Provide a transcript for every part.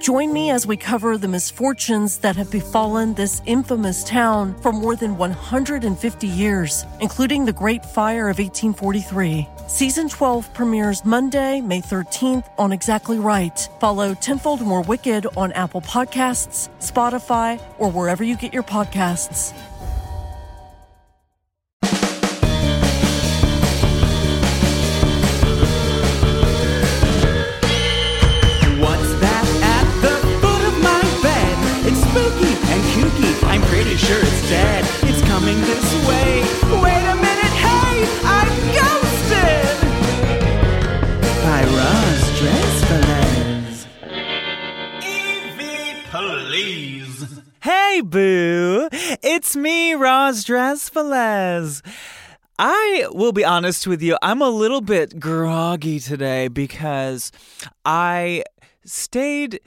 Join me as we cover the misfortunes that have befallen this infamous town for more than 150 years, including the Great Fire of 1843. Season 12 premieres Monday, May 13th on Exactly Right. Follow Tenfold More Wicked on Apple Podcasts, Spotify, or wherever you get your podcasts. Pretty sure it's dead. It's coming this way. Wait a minute, hey, I'm ghosted. By Roz Drezfalez. Evie, please. Hey, boo. It's me, Roz Drezfalez. I will be honest with you, I'm a little bit groggy today because I stayed.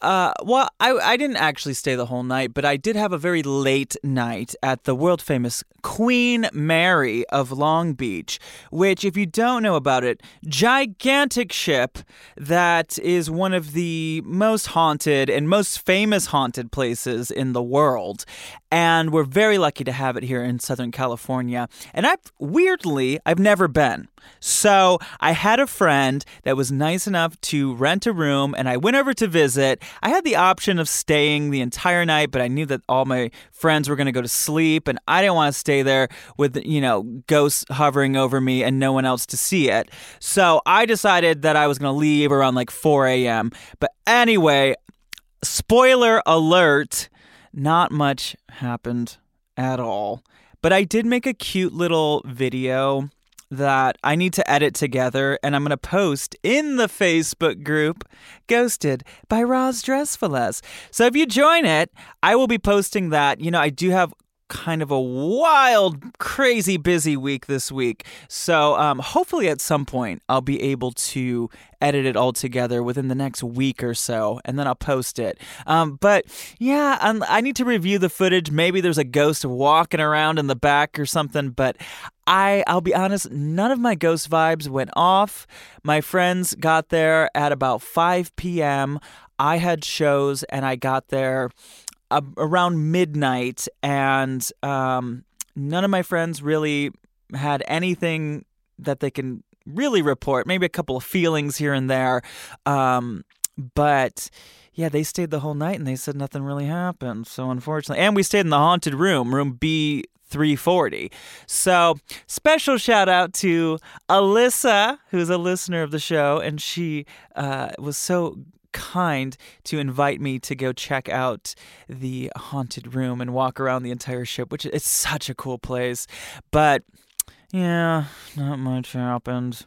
Uh, well, I, I didn't actually stay the whole night, but I did have a very late night at the world famous Queen Mary of Long Beach, which, if you don't know about it, gigantic ship that is one of the most haunted and most famous haunted places in the world. And we're very lucky to have it here in Southern California. And I've weirdly, I've never been. So I had a friend that was nice enough to rent a room, and I went over to visit. I had the option of staying the entire night, but I knew that all my friends were going to go to sleep, and I didn't want to stay there with, you know, ghosts hovering over me and no one else to see it. So I decided that I was going to leave around like 4 a.m. But anyway, spoiler alert not much happened at all. But I did make a cute little video that I need to edit together and I'm going to post in the Facebook group Ghosted by Roz Drezfalez. So if you join it, I will be posting that. You know, I do have kind of a wild, crazy busy week this week. So um, hopefully at some point I'll be able to edit it all together within the next week or so, and then I'll post it. Um, but yeah, I'm, I need to review the footage. Maybe there's a ghost walking around in the back or something, but. I, I'll be honest, none of my ghost vibes went off. My friends got there at about 5 p.m. I had shows and I got there around midnight, and um, none of my friends really had anything that they can really report. Maybe a couple of feelings here and there, um, but yeah, they stayed the whole night and they said nothing really happened. So unfortunately, and we stayed in the haunted room, room B. 340. So, special shout out to Alyssa, who's a listener of the show, and she uh, was so kind to invite me to go check out the haunted room and walk around the entire ship, which is such a cool place. But yeah, not much happened.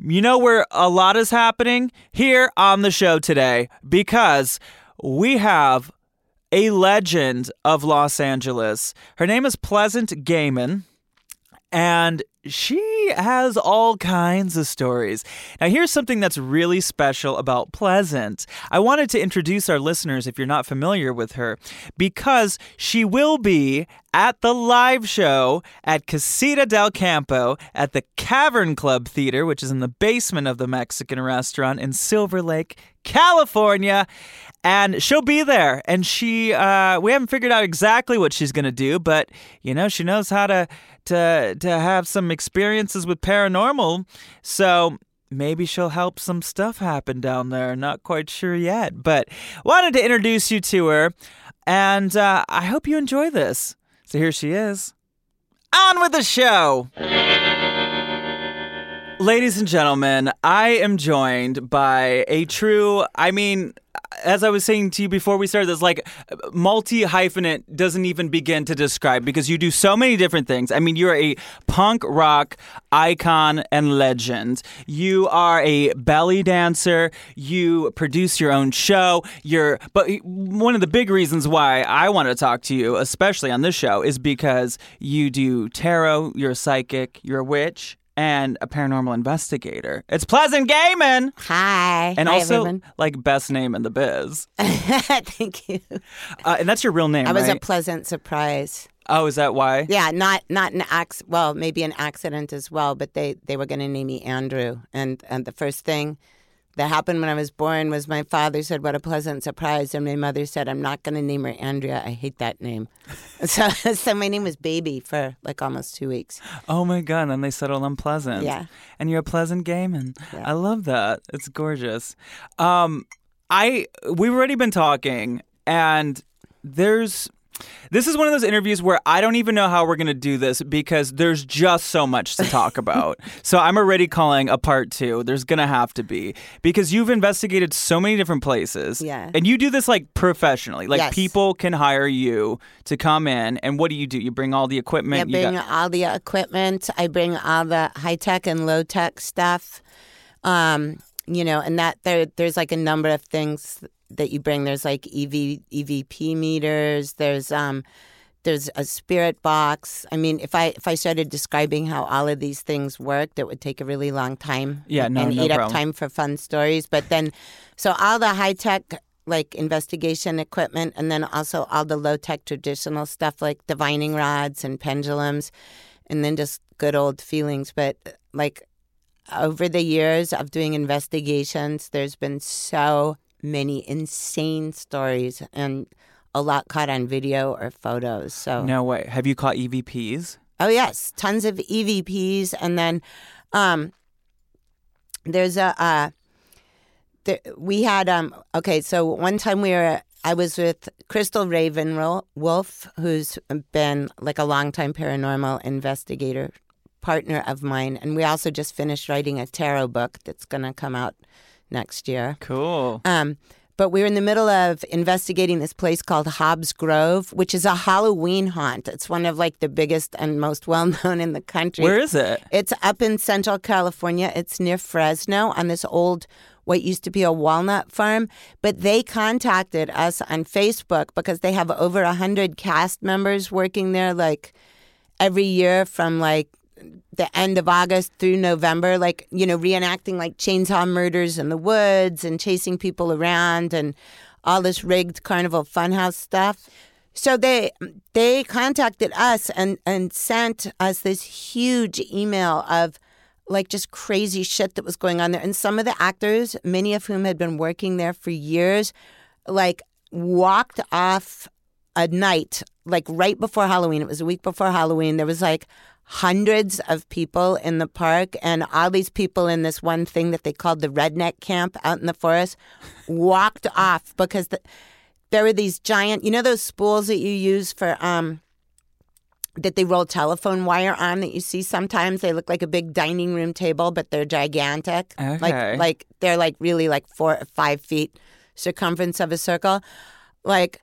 You know where a lot is happening? Here on the show today, because we have a legend of Los Angeles. Her name is Pleasant Gehman. And she has all kinds of stories. Now, here's something that's really special about Pleasant. I wanted to introduce our listeners, if you're not familiar with her, because she will be at the live show at Casita del Campo at the Cavern Club Theater, which is in the basement of the Mexican restaurant in Silver Lake, California. And she'll be there. And she, uh, we haven't figured out exactly what she's to do, but, you know, she knows how to, to, to have some experiences with paranormal. So maybe she'll help some stuff happen down there. Not quite sure yet, but wanted to introduce you to her. And uh, I hope you enjoy this. So here she is. On with the show! Ladies and gentlemen, I am joined by a true, I mean, as I was saying to you before we started this, like multi hyphenate doesn't even begin to describe because you do so many different things. I mean, you're a punk rock icon and legend. You are a belly dancer. You produce your own show. You're, but one of the big reasons why I want to talk to you, especially on this show, is because you do tarot. You're a psychic. You're a witch and a paranormal investigator. It's Pleasant Gehman. Hi. And Hi, also, everyone. like, best name in the biz. Thank you. Uh, and that's your real name, I was right? a pleasant surprise. oh, is that why? Yeah, not not an acc- well, maybe an accident as well, but they they were going to name me Andrew, and and the first thing that happened when I was born was my father said, "What a pleasant surprise," and my mother said, "I'm not going to name her Andrea. I hate that name." so so my name was Baby for like almost two weeks. Oh my god! And they settled on Pleasant. Yeah. And you're a Pleasant Gehman. Yeah. I love that. It's gorgeous. Um, I we've already been talking, and there's. This is one of those interviews where I don't even know how we're going to do this because there's just so much to talk about. so I'm already calling a part two. There's going to have to be because you've investigated so many different places. Yeah. And you do this like professionally. Like Yes. people can hire you to come in. And what do you do? You bring all the equipment. You bring got- all the equipment. I bring all the high tech and low tech stuff. Um, you know, and that there there's like a number of things that you bring. There's like EV EVP meters. There's um there's a spirit box. I mean, if I if I started describing how all of these things worked, it would take a really long time. Yeah, no, and no eat up time for fun stories. But then, so all the high tech like investigation equipment, and then also all the low tech traditional stuff like divining rods and pendulums, and then just good old feelings. But like over the years of doing investigations, there's been so many insane stories and a lot caught on video or photos. So No way. Have you caught EVPs? Oh yes, tons of EVPs, and then um, there's a uh, there, we had um okay. So one time we were I was with Crystal Raven Wolf, who's been like a longtime paranormal investigator partner of mine, and we also just finished writing a tarot book that's going to come out next year. Cool. Um, but we're in the middle of investigating this place called Hobbs Grove, which is a Halloween haunt. It's one of like the biggest and most well known in the country. Where is it? It's up in Central California. It's near Fresno on this old, what used to be a walnut farm. But they contacted us on Facebook because they have over a hundred cast members working there, like every year from like the end of August through November, like, you know, reenacting like chainsaw murders in the woods and chasing people around and all this rigged carnival funhouse stuff. So they they contacted us and, and sent us this huge email of like just crazy shit that was going on there. And some of the actors, many of whom had been working there for years, like walked off a night, like right before Halloween. It was a week before Halloween. There was like hundreds of people in the park, and all these people in this one thing that they called the redneck camp out in the forest walked off because the, there were these giant, you know, those spools that you use for, um, that they roll telephone wire on that you see sometimes. They look like a big dining room table, but they're gigantic. Okay. Like, like they're like really like four or five feet circumference of a circle. Like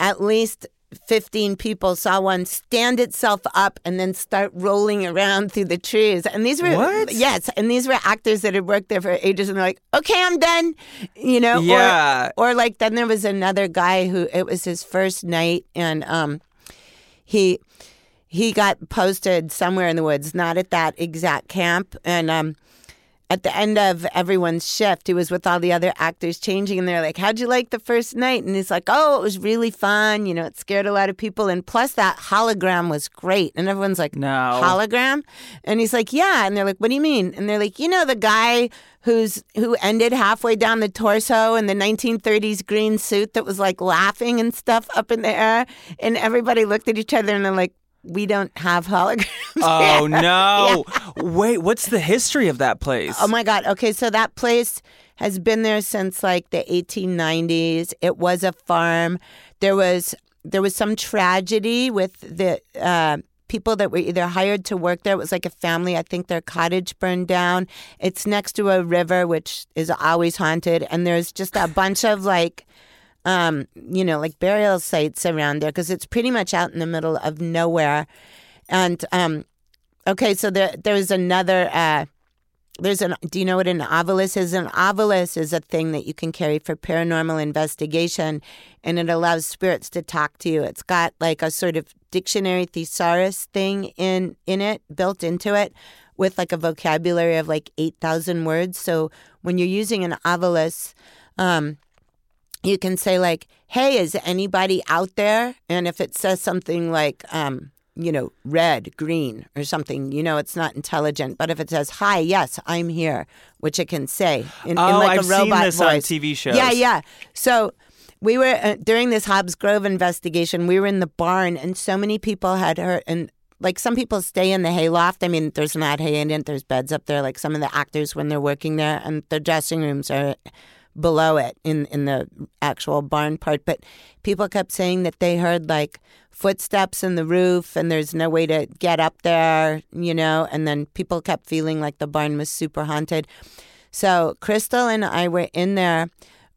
at least 15 people saw one stand itself up and then start rolling around through the trees. And these were, What? yes, and these were actors that had worked there for ages and they're like, okay, I'm done, you know? Or- Yeah. Or, like, then there was another guy who, it was his first night and um, he, he got posted somewhere in the woods, not at that exact camp. And um, at the end of everyone's shift, he was with all the other actors changing, and they're like, How'd you like the first night? And he's like, Oh, it was really fun. You know, it scared a lot of people. And plus, that hologram was great. And everyone's like, No. Hologram? And he's like, Yeah. And they're like, What do you mean? And they're like, You know, the guy who's who ended halfway down the torso in the 1930s green suit that was like laughing and stuff up in the air. And everybody looked at each other and they're like, we don't have holograms. Oh here." no! Wait, what's the history of that place? Oh my God. Okay, so that place has been there since like the 1890s. It was a farm. There was there was some tragedy with the uh, people that were either hired to work there. It was like a family. I think their cottage burned down. It's next to a river, which is always haunted, and there's just a bunch of like um, you know, like burial sites around there because it's pretty much out in the middle of nowhere. And um, okay, so there there's another. Uh, there's an. Do you know what an ovilus is? An ovilus is a thing that you can carry for paranormal investigation, and it allows spirits to talk to you. It's got like a sort of dictionary thesaurus thing in in it, built into it, with like a vocabulary of like 8,000 words. So when you're using an ovilus, um, you can say like, "Hey, is anybody out there?" And if it says something like, um, you know, red, green, or something, you know, it's not intelligent. But if it says, "Hi, yes, I'm here," which it can say in, oh, in like I've a robot seen this voice. on TV shows. Yeah, yeah. So we were uh, during this Hobbs Grove investigation. We were in the barn, and so many people had heard. And like some people stay in the hayloft. I mean, there's not hay in it. There's beds up there. Like some of the actors when they're working there, and their dressing rooms are below it in in the actual barn part. But people kept saying that they heard like footsteps in the roof, and there's no way to get up there. You know, and then people kept feeling like the barn was super haunted. So Crystal and I were in there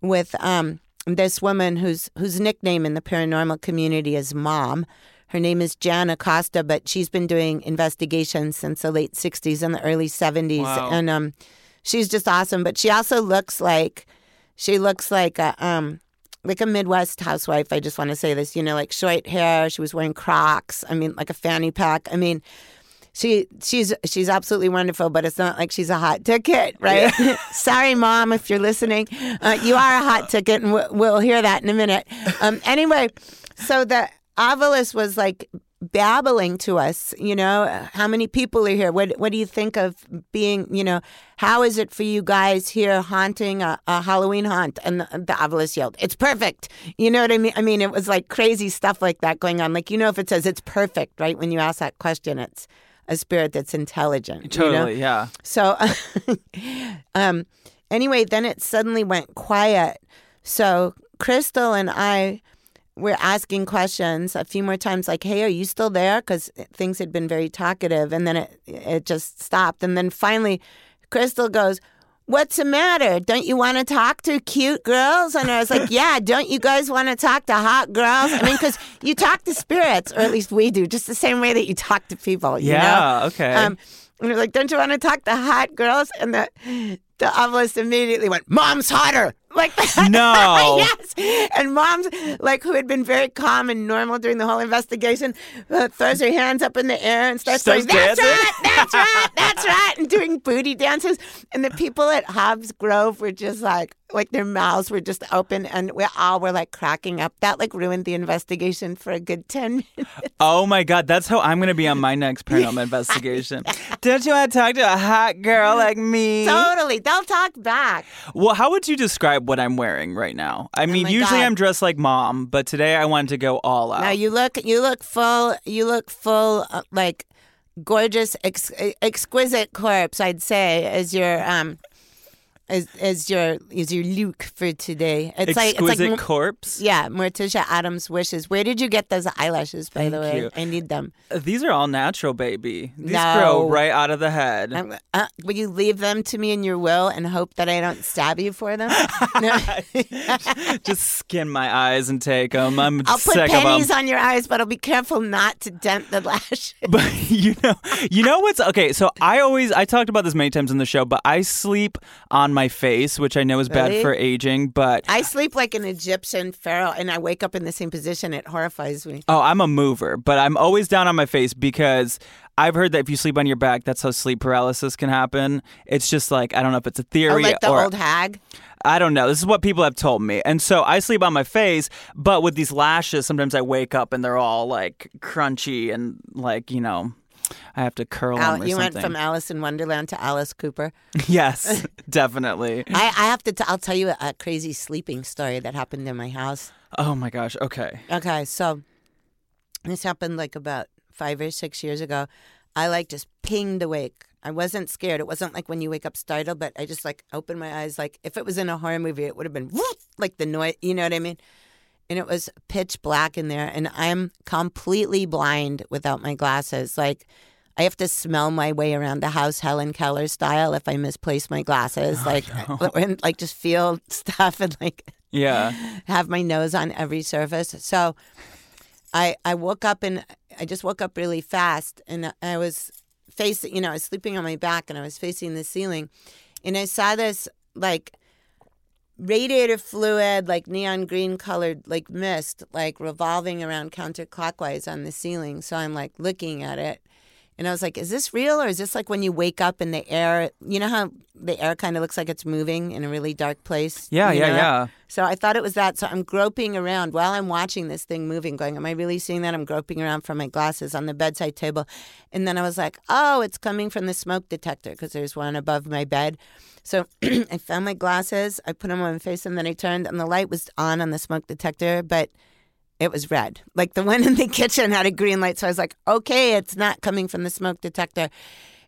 with um, this woman whose whose nickname in the paranormal community is Mom. Her name is Jan Acosta, but she's been doing investigations since the late '60s and the early '70s, Wow. and um, she's just awesome. But she also looks like she looks like a um, like a Midwest housewife. I just want to say this, you know, like short hair. She was wearing Crocs. I mean, like a fanny pack. I mean, she she's she's absolutely wonderful, but it's not like she's a hot ticket, right? Sorry, mom, if you're listening, uh, you are a hot ticket, and we'll, we'll hear that in a minute. Um, anyway, so the Ovilus was like babbling to us, you know, how many people are here? What what do you think of being, you know, how is it for you guys here haunting a, a Halloween haunt? And the, the Ovilus yelled, "It's perfect." You know what I mean? I mean, it was like crazy stuff like that going on. Like you know, if it says it's perfect, right? When you ask that question, it's a spirit that's intelligent. you know? Totally, yeah. So, um, anyway, then it suddenly went quiet. So Crystal and I were asking questions a few more times, like, "Hey, are you still there?" Because things had been very talkative, and then it it just stopped, and then finally, Crystal goes. What's the matter? Don't you want to talk to cute girls? And I was like, Yeah, don't you guys want to talk to hot girls? I mean, because you talk to spirits, or at least we do, just the same way that you talk to people. You know? Yeah, okay. Um, and they're like, "Don't you want to talk to hot girls?" And the the ovilus immediately went, "Mom's hotter!" Like that. No. yes. And mom's like, who had been very calm and normal during the whole investigation, uh, throws her hands up in the air and starts, going, "That's dancing? right, that's right, that's right," and doing booty dances. And the people at Hobbs Grove were just like, like their mouths were just open, and we all were like cracking up. That like ruined the investigation for a good ten minutes. Oh my god, that's how I'm gonna be on my next paranormal investigation. Don't you want to talk to a hot girl like me? Totally, they'll talk back. Well, how would you describe what I'm wearing right now? I mean, Oh usually God. I'm dressed like mom, but today I wanted to go all out. Now you look, you look full, you look full, uh, like gorgeous, ex- exquisite corpse. I'd say as your um, as as your as your look for today. It's like it's Exquisite like corpse. yeah, Morticia Addams' wishes. Where did you get those eyelashes? By the way, you. I need them. These are all natural, baby. These No. grow right out of the head. Uh, will you leave them to me in your will and hope that I don't stab you for them? Just skin my eyes and take them. I'm I'll put pennies on your eyes, but I'll be careful not to dent the lashes. But you know, you know what's okay. So I always I talked about this many times in the show, but I sleep on my face, which I know is bad Really? for aging. But I sleep like an Egyptian pharaoh, and I wake up in the same position. It horrifies me. oh, I'm a mover, but I'm always down on my face because I've heard that if you sleep on your back, that's how sleep paralysis can happen. It's just like I don't know if it's a Oh, theory like the or old hag. I don't know. This is what people have told me. And so I sleep on my face, but with these lashes, sometimes I wake up and they're all like crunchy and like, you know, I have to curl Al- you something. went from Alice in Wonderland to Alice Cooper. yes, definitely. I, I have to. T- I'll tell you a, a crazy sleeping story that happened in my house. Oh my gosh. Okay. Okay, so this happened like about five or six years ago. I like just pinged awake. I wasn't scared. It wasn't like when you wake up startled, but I just like opened my eyes. Like if it was in a horror movie, it would have been whoop, like the noise. You know what I mean? And it was pitch black in there, and I'm completely blind without my glasses. Like I have to smell my way around the house, Helen Keller style, if I misplace my glasses. Oh, like, and like just feel stuff and like Yeah. have my nose on every surface. So I I woke up and I just woke up really fast and I was facing, you know, I was sleeping on my back and I was facing the ceiling and I saw this like radiator fluid, like neon green colored like mist, like revolving around counterclockwise on the ceiling. So I'm like looking at it And I was like, is this real or is this like when you wake up and the air, you know how the air kind of looks like it's moving in a really dark place? Yeah, You yeah, know? yeah. So I thought it was that. So I'm groping around while I'm watching this thing moving, going, Am I really seeing that? I'm groping around for my glasses on the bedside table. And then I was like, Oh, it's coming from the smoke detector because there's one above my bed. So I found my glasses, I put them on my face, and then I turned, and the light was on on the smoke detector, but it was red. Like the one in the kitchen had a green light. So I was like, Okay, it's not coming from the smoke detector.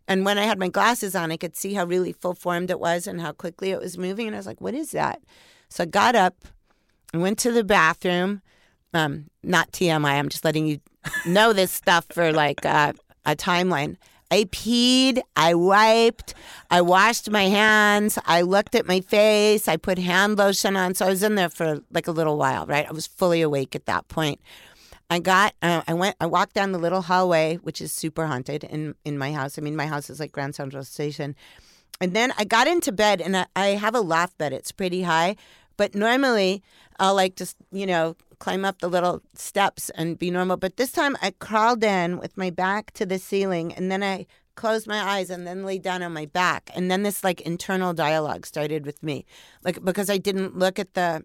And when I had my glasses on, I could see how really full formed it was and how quickly it was moving. And I was like, what is that? So I got up and went to the bathroom. Um, not TMI, I'm just letting you know this stuff for like uh, a timeline. I peed, I wiped, I washed my hands, I looked at my face, I put hand lotion on. So I was in there for like a little while, right? I was fully awake at that point. I got, uh, I went, I walked down the little hallway, which is super haunted in in my house. I mean, my house is like Grand Central Station. And then I got into bed, and I, I have a loft bed. It's pretty high, but normally I'll like just you know climb up the little steps and be normal. But this time I crawled in with my back to the ceiling, and then I closed my eyes and then lay down on my back. And then this like internal dialogue started with me, like because I didn't look at the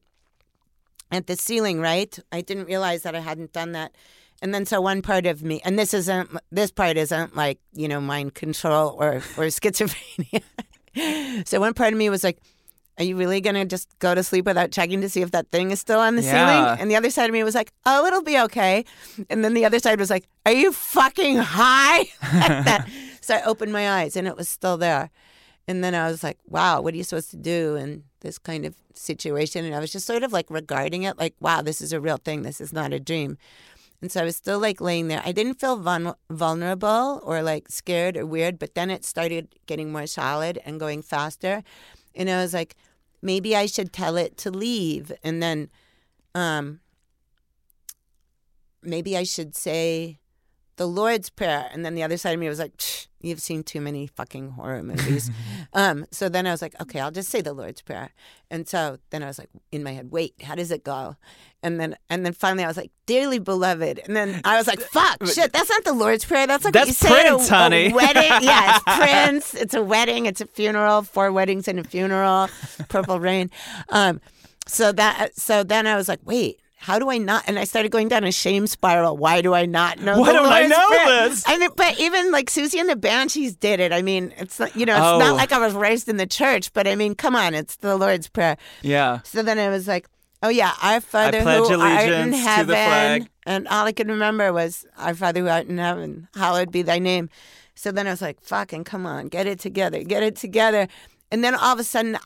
at the ceiling, right? I didn't realize that I hadn't done that. And then so one part of me, and this isn't this part isn't like you know mind control or or schizophrenia. so one part of me was like, "Are you really gonna just go to sleep without checking to see if that thing is still on the Yeah. ceiling?" And the other side of me was like, "Oh, it'll be okay." And then the other side was like, "Are you fucking high?" Like that. so I opened my eyes, and it was still there. And then I was like, wow, what are you supposed to do in this kind of situation? And I was just sort of like regarding it like, wow, this is a real thing. This is not a dream. And so I was still like laying there. I didn't feel vul- vulnerable or like scared or weird, but then it started getting more solid and going faster. And I was like, maybe I should tell it to leave. And then um, maybe I should say the Lord's Prayer. And then the other side of me was like, "Psh, you've seen too many fucking horror movies. um, so then I was like, okay, I'll just say the Lord's Prayer. And so then I was like, in my head, wait, how does it go? And then and then finally I was like, dearly beloved. And then I was like, fuck, shit, that's not the Lord's Prayer. That's like That's you say at Prince, a, a honey. wedding. Yeah, it's Prince. It's a wedding. It's a funeral. Four weddings and a funeral. Purple Rain. Um, so that so then I was like, wait. How do I not? And I started going down a shame spiral. Why do I not know? Why the don't I Lord's know Prayer? this? I mean, but even like Siouxsie and the Banshees did it. I mean, it's not, you know, it's not Oh. like I was raised in the church, but I mean, come on, it's the Lord's Prayer. Yeah. So then I was like, oh yeah, our Father who art in allegiance to the heaven. flag. And all I could remember was, our Father who art in heaven, hallowed be thy name. So then I was like, fucking come on, get it together, get it together. And then all of a sudden,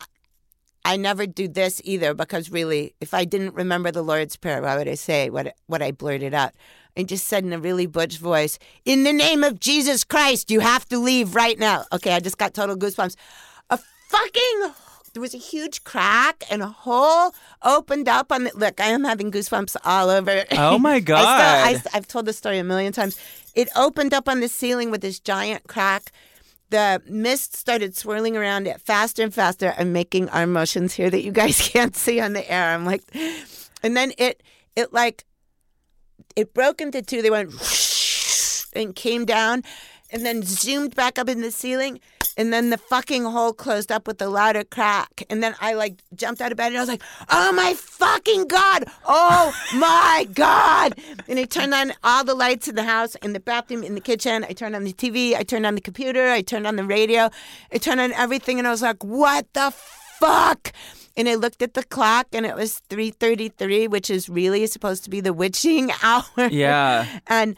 I never do this either because really, if I didn't remember the Lord's Prayer, why would I say what what I blurted out? I just said in a really butch voice, "In the name of Jesus Christ, you have to leave right now." Okay, I just got total goosebumps. A fucking there was a huge crack and a hole opened up on the look. I am having goosebumps all over. Oh my I God. I, I've told this story a million times. It opened up on the ceiling with this giant crack. The mist started swirling around it faster and faster. I'm making arm motions here that you guys can't see on the air. I'm like, and then it it like it broke into two. They went and came down, and then zoomed back up in the ceiling. And then the fucking hole closed up with a louder crack. And then I like jumped out of bed and I was like, oh my fucking God. Oh my God. And I turned on all the lights in the house, in the bathroom, in the kitchen. I turned on the TV. I turned on the computer. I turned on the radio. I turned on everything. And I was like, what the fuck? And I looked at the clock and it was 3.33, which is really supposed to be the witching hour. Yeah. and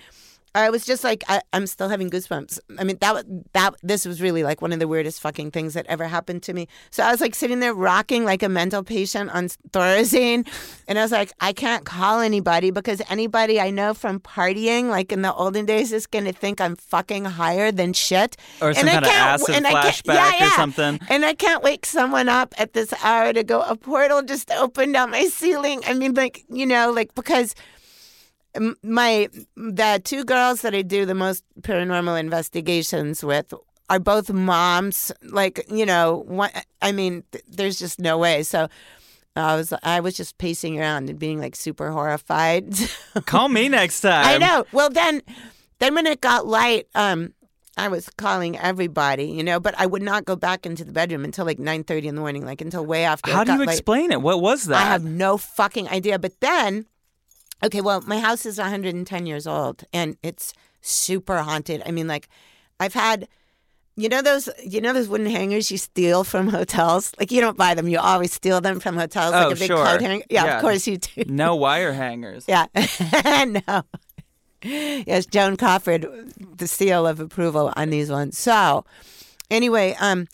I was just like, I, I'm still having goosebumps. I mean, that that this was really like one of the weirdest fucking things that ever happened to me. So I was like sitting there rocking like a mental patient on Thorazine, and I was like, I can't call anybody because anybody I know from partying, like in the olden days, is gonna think I'm fucking higher than shit. Or some And I kind of can't- acid and flashback yeah, or something. And I can't wake someone up at this hour to go, a portal just opened on my ceiling. I mean, like, you know, like because my the two girls that I do the most paranormal investigations with are both moms. Like, you know, one, I mean, th- there's just no way. So I was I was just pacing around and being like super horrified. Call me next time. I know. Well, then, then when it got light, um, I was calling everybody, you know, but I would not go back into the bedroom until like 9:30 in the morning, like until way after. How do you explain it? What was that? I have no fucking idea. But then, okay, well, my house is 110 years old and it's super haunted. I mean, like, I've had, you know, those, you know, those wooden hangers you steal from hotels. Like, you don't buy them; you always steal them from hotels, Oh, like a big sure. coat hanger. Yeah, Yeah. of course you do. no wire hangers. Yeah, no. Yes, Joan Crawford, the seal of approval on these ones. So, anyway, um,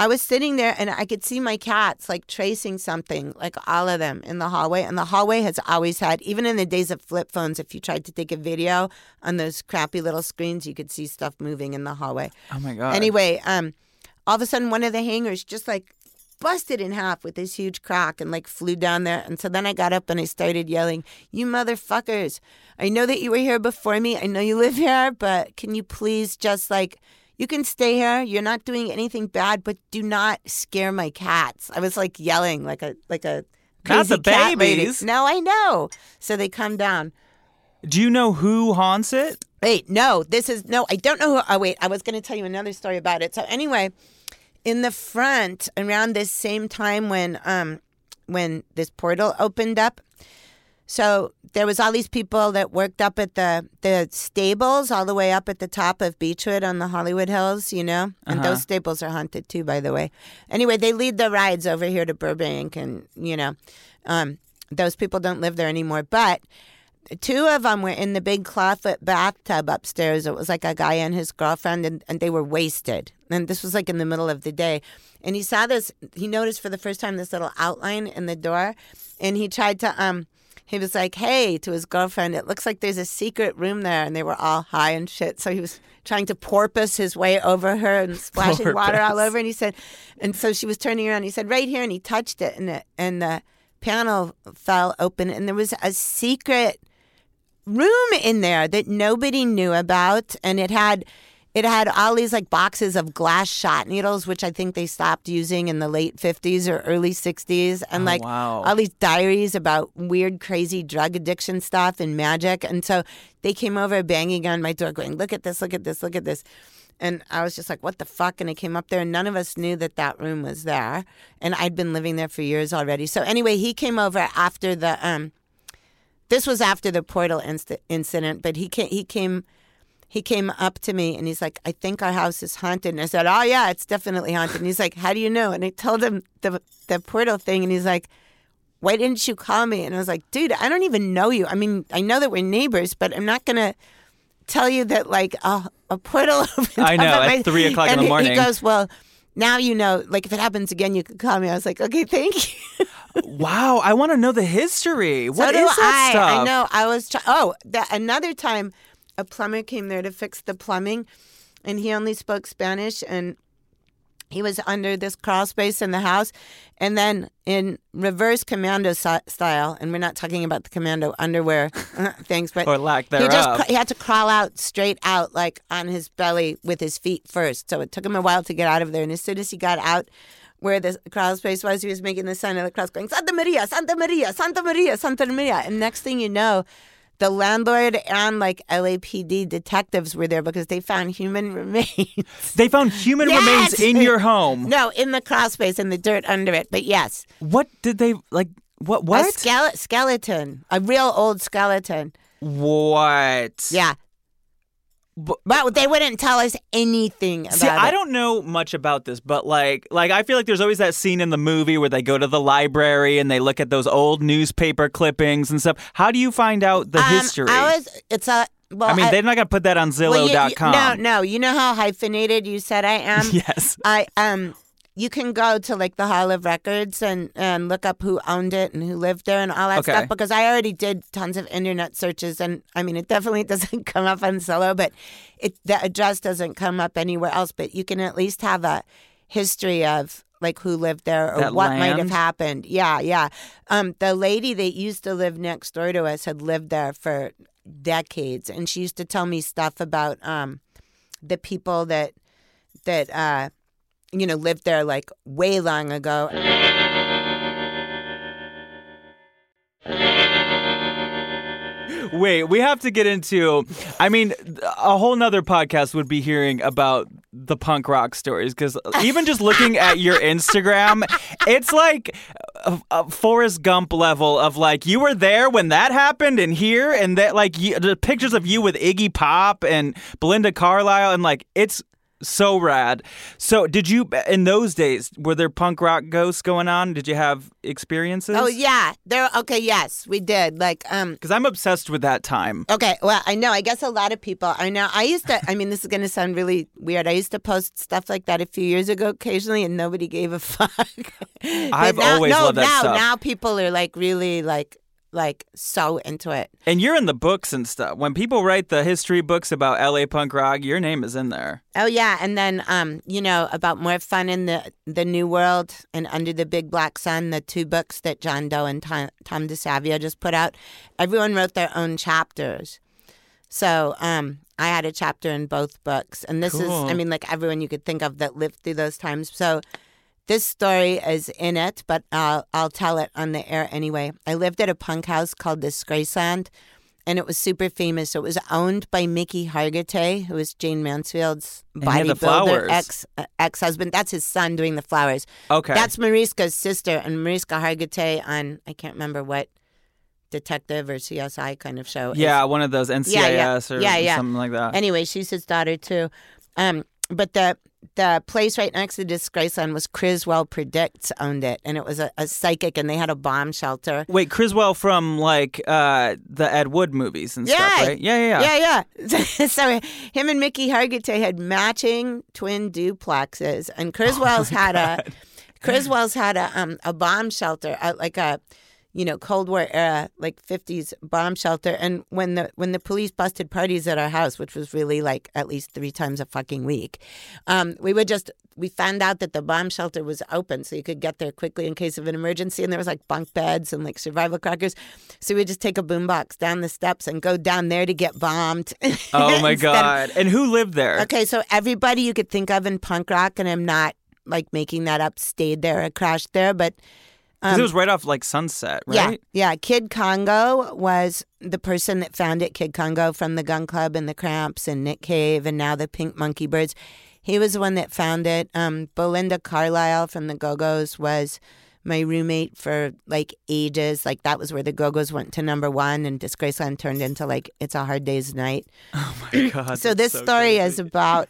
I was sitting there and I could see my cats like tracing something, like all of them in the hallway. And the hallway has always had, even in the days of flip phones, if you tried to take a video on those crappy little screens, you could see stuff moving in the hallway. Oh my god. Anyway, um, all of a sudden, one of the hangers just like busted in half with this huge crack and like flew down there. And so then I got up and I started yelling, "You motherfuckers! I know that you were here before me. I know you live here, but can you please just like." You can stay here. You're not doing anything bad, but do not scare my cats. I was like yelling like a like a Not the cat lady. babies. No, I know. So they come down. Do you know who haunts it? Wait, no, this is no, I don't know who. Oh, wait, I was going to tell you another story about it. So anyway, in the front, around this same time when um when this portal opened up, so there was all these people that worked up at the the stables all the way up at the top of Beechwood on the Hollywood Hills, you know, and Uh-huh. those stables are haunted too, by the way. Anyway, they lead the rides over here to Burbank, and you know, um, those people don't live there anymore, but two of them were in the big clawfoot bathtub upstairs. It was like a guy and his girlfriend, and, and they were wasted. And this was like in the middle of the day. And he saw this, he noticed for the first time this little outline in the door. And he tried to, um, he was like, hey, to his girlfriend, it looks like there's a secret room there. And they were all high and shit. So he was trying to porpoise his way over her and splashing water all over. And he said, and so she was turning around. He said, right here. And he touched it, and the, and the panel fell open. And there was a secret room in there that nobody knew about and it had it had all these like boxes of glass shot needles which i think they stopped using in the late 50s or early 60s and Oh, like wow. all these diaries about weird crazy drug addiction stuff and magic and so they came over banging on my door going look at this look at this look at this and I was just like, what the fuck? And I came up there, and none of us knew that that room was there. And I'd been living there for years already. So, anyway, he came over after the, um, this was after the portal inst- incident, but he came, he came, he came up to me and he's like, I think our house is haunted. And I said, Oh yeah, it's definitely haunted. And he's like, How do you know? And I told him the the portal thing, and he's like, Why didn't you call me? And I was like, Dude, I don't even know you. I mean, I know that we're neighbors, but I'm not gonna tell you that like a, a portal opened I know, at my- three o'clock in the he- morning. He goes, Well, now you know. Like if it happens again, you could call me. I was like, Okay, thank you. Wow, I want to know the history. What so is that I. stuff? I know. I was. Try- oh, that, another time, a plumber came there to fix the plumbing, and he only spoke Spanish, and he was under this crawl space in the house, and then in reverse commando style, and we're not talking about the commando underwear uh, things, but Or lack thereof. he just he had to crawl out straight out, like on his belly with his feet first. So it took him a while to get out of there, and as soon as he got out. Where the crawl space was, he was making the sign of the cross, going Santa Maria, Santa Maria, Santa Maria, Santa Maria. And next thing you know, the landlord and like LAPD detectives were there because they found human remains. They found human Yes! remains in your home. no, in the crawl space, in the dirt under it. But yes, What did they like? What? a What? skele- skeleton, a real old skeleton. what? Yeah. But- they wouldn't tell us anything about See, it. I don't know much about this, but like, like I feel like there's always that scene in the movie where they go to the library and they look at those old newspaper clippings and stuff. How do you find out the Um, history? I was. It's a. Well, I mean, they're not gonna put that on well, you- you- Zillow.com. no, no. You know how hyphenated you said I am. Yes. I um. You can go to like the Hall of Records and and look up who owned it and who lived there and all that Okay. stuff because I already did tons of internet searches and I mean it definitely doesn't come up on Zillow, but it the address doesn't come up anywhere else. But you can at least have a history of like who lived there or That what might have happened. Yeah, yeah. Um, the lady that used to live next door to us had lived there for decades, and she used to tell me stuff about um, the people that that uh, you know lived there like way long ago. Wait, we have to get into. I mean, a whole nother podcast would be hearing about the punk rock stories because even just looking at your Instagram, it's like a, a Forrest Gump level of like you were there when that happened and here and that like you, the pictures of you with Iggy Pop and Belinda Carlisle and like it's so rad. So, did you in those days were there punk rock ghosts going on? Did you have experiences? Oh yeah, there. Okay, yes, we did. Like, um, because I'm obsessed with that time. Okay, well, I know. I guess a lot of people. I know. I used to. I mean, this is going to sound really weird. I used to post stuff like that a few years ago, occasionally, and nobody gave a fuck. I've now, always no, loved that now, stuff. Now people are like really like like so into it. And you're in the books and stuff. When people write the history books about LA punk rock, your name is in there. Oh yeah, and then um, you know about more fun in the the New World and Under the Big Black Sun, the two books that John Doe and Tom, Tom DeSavio just put out. Everyone wrote their own chapters, so um, I had a chapter in both books, and this is I mean like everyone you could think of that lived through those times. So this story is in it, but I'll I'll tell it on the air anyway. I lived at a punk house called Disgraceland, and it was super famous. It was owned by Mickey Hargitay, who was Jayne Mansfield's And he had the bodybuilder ex uh, ex husband. That's his son doing the flowers. Okay. That's Mariska's sister, and Mariska Hargitay on I can't remember what detective or CSI kind of show. is- yeah, one of those NCIS Yeah, yeah. or Yeah, yeah. something like that. Anyway, she's his daughter too. Um, but the the place right next to Disgraceland was Criswell Predicts owned it, and it was a, a psychic, and they had a bomb shelter. Wait, Criswell from like uh, the Ed Wood movies and Yeah. stuff, right? Yeah, yeah, yeah. Yeah, yeah. so him and Mickey Hargitay had matching twin duplexes, and Criswell's had a Criswell's had a um a bomb shelter, uh, like a you know Cold War era like fifties bomb shelter. And when the when the police busted parties at our house, which was really like at least three times a fucking week, um, we would just we found out that the bomb shelter was open, so you could get there quickly in case of an emergency. And there was like bunk beds and like survival crackers, so we'd just take a boombox down the steps and go down there to get bombed. Oh my Instead of- god! And who lived there? Okay, so everybody you could think of in punk rock, and I'm not like making that up, stayed there or crashed there, but 'Cause it was right off like Sunset, um, yeah, right? yeah. Kid Congo was the person that founded Kid Congo from the Gun Club and the Cramps and Nick Cave and now the Pink Monkey Birds. He was the one that found it. Um, Belinda Carlisle from the Go Go's was my roommate for like ages. Like that was where the Go Go's went to number one, and Disgraceland turned into like It's a Hard Day's Night. Oh my god! So this so story crazy. is about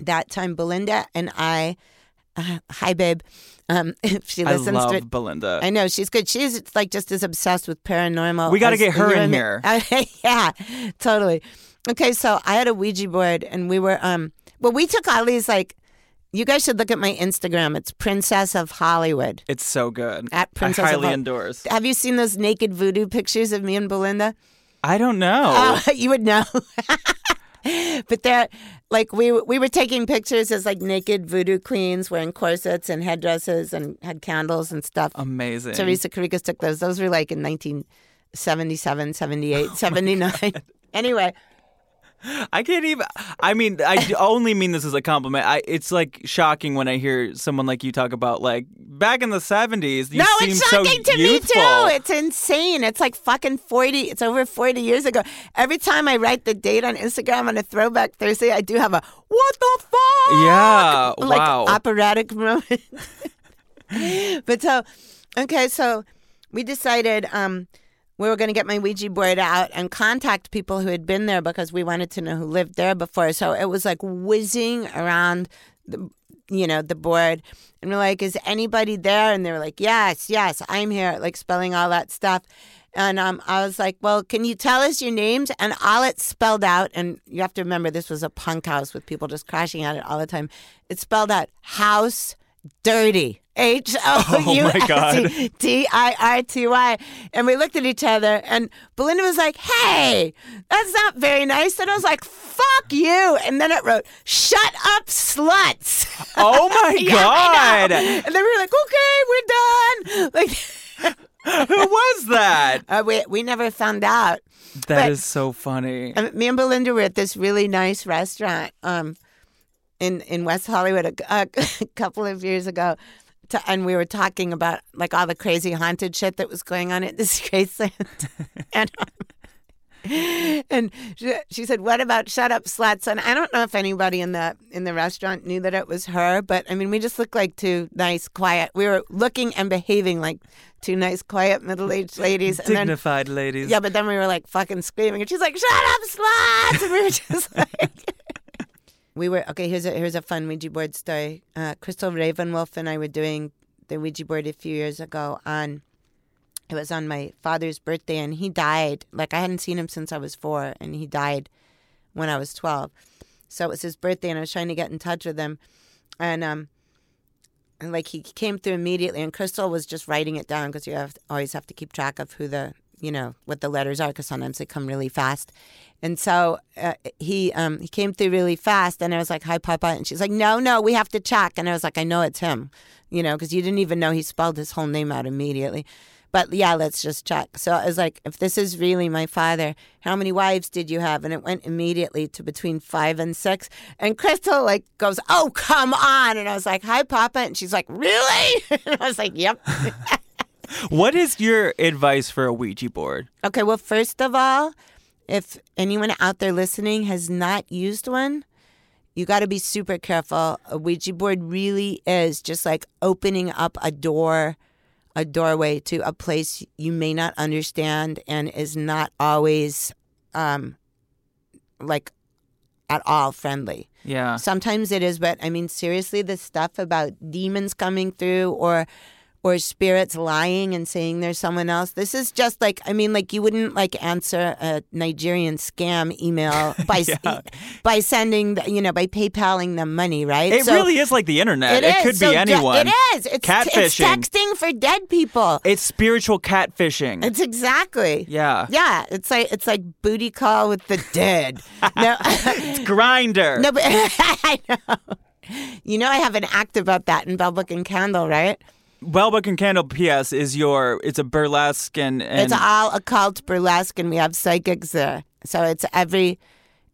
that time Belinda and I. Uh, hi, babe. Um, if she I listens love to it, Belinda. I know she's good. She's like just as obsessed with paranormal. We gotta get her you in here. yeah, totally. Okay, so I had a Ouija board, and we were um. Well, we took all these like. You guys should look at my Instagram. It's Princess of Hollywood. it's so good. At Princess I of highly Hol- endorse. Have you seen those naked voodoo pictures of me and Belinda? I don't know. Oh, you would know. but they're like we we were taking pictures as like naked voodoo queens wearing corsets and headdresses and had candles and stuff. Amazing. Theresa Kereakes took those. Those were like in 1977, 78, 79. Anyway, I can't even. I mean, I only mean this as a compliment. I, it's like shocking when I hear someone like you talk about like back in the seventies. no, it's so shocking to youthful. me too. It's insane. It's like fucking 40. It's over 40 years ago. Every time I write the date on Instagram on a throwback Thursday, I do have a what the fuck? Yeah, like wow. operatic moment. but so, okay, so we decided um, we were going to get my Ouija board out and contact people who had been there because we wanted to know who lived there before. So it was like whizzing around the, you know, the board. And we're like, is anybody there? And they were like, yes, yes, I'm here, like spelling all that stuff. And um, I was like, well, can you tell us your names? And all it spelled out, and you have to remember this was a punk house with people just crashing at it all the time. It spelled out house dirty. H O U Oh. S E D I R T Y. And we looked at each other, and Belinda was like, hey, that's not very nice. And I was like, fuck you. And then it wrote, shut up, sluts. Oh my Yeah, god! And then we were like, okay, we're done. Like, Who was that? uh, we, we never found out. That But- is so funny. Me and Belinda were at this really nice restaurant um, in in West Hollywood a, a couple of years ago, to, and we were talking about like all the crazy haunted shit that was going on at this Graceland. and um, and she, she said, "What about shut up, sluts?" And I don't know if anybody in the in the restaurant knew that it was her, but I mean, we just looked like two nice, quiet. We were looking and behaving like two nice, quiet, middle aged ladies. And then, Dignified ladies. yeah, but then we were like fucking screaming, and she's like, "Shut up, sluts!" And we were just like. We were okay. Here's a here's a fun Ouija board story. Uh, Crystal Ravenwolf and I were doing the Ouija board a few years ago on. It was on my father's birthday, and he died. Like I hadn't seen him since I was four, and he died when I was twelve. So it was his birthday, and I was trying to get in touch with him, and um, and like he came through immediately. And Crystal was just writing it down because you have always have to keep track of who the you know what the letters are because sometimes they come really fast. And so uh, he um, he came through really fast, and I was like, "Hi, Papa," and she's like, "No, no, we have to check." And I was like, "I know it's him," you know, because you didn't even know he spelled his whole name out immediately. But yeah, let's just check. So I was like, if this is really my father, how many wives did you have? And it went immediately to between five and six. And Crystal like goes, "Oh, come on!" And I was like, "Hi, Papa," and she's like, "Really?" and I was like, "Yep." What is your advice for a Ouija board? Okay, well, first of all, if anyone out there listening has not used one, you got to be super careful. A Ouija board really is just like opening up a door, a doorway to a place you may not understand and is not always um, like at all friendly. Yeah. Sometimes it is, but I mean, seriously, the stuff about demons coming through or or spirits lying and saying there's someone else. This is just like I mean, like you wouldn't like answer a Nigerian scam email by Yeah. by sending the, you know by PayPaling them money, right? It So- really is like the internet. It It, could So be anyone. It is. It's, it's Catfishing. texting for dead people. It's spiritual catfishing. It's exactly. yeah. Yeah, it's like it's like booty call with the dead. no, Grindr. no, but I know. You know, I have an act about that in Belle Book and Candle, right? Belle Book and Candle PS is your. It's a burlesque and. and It's all occult burlesque, and we have psychics there. So it's every,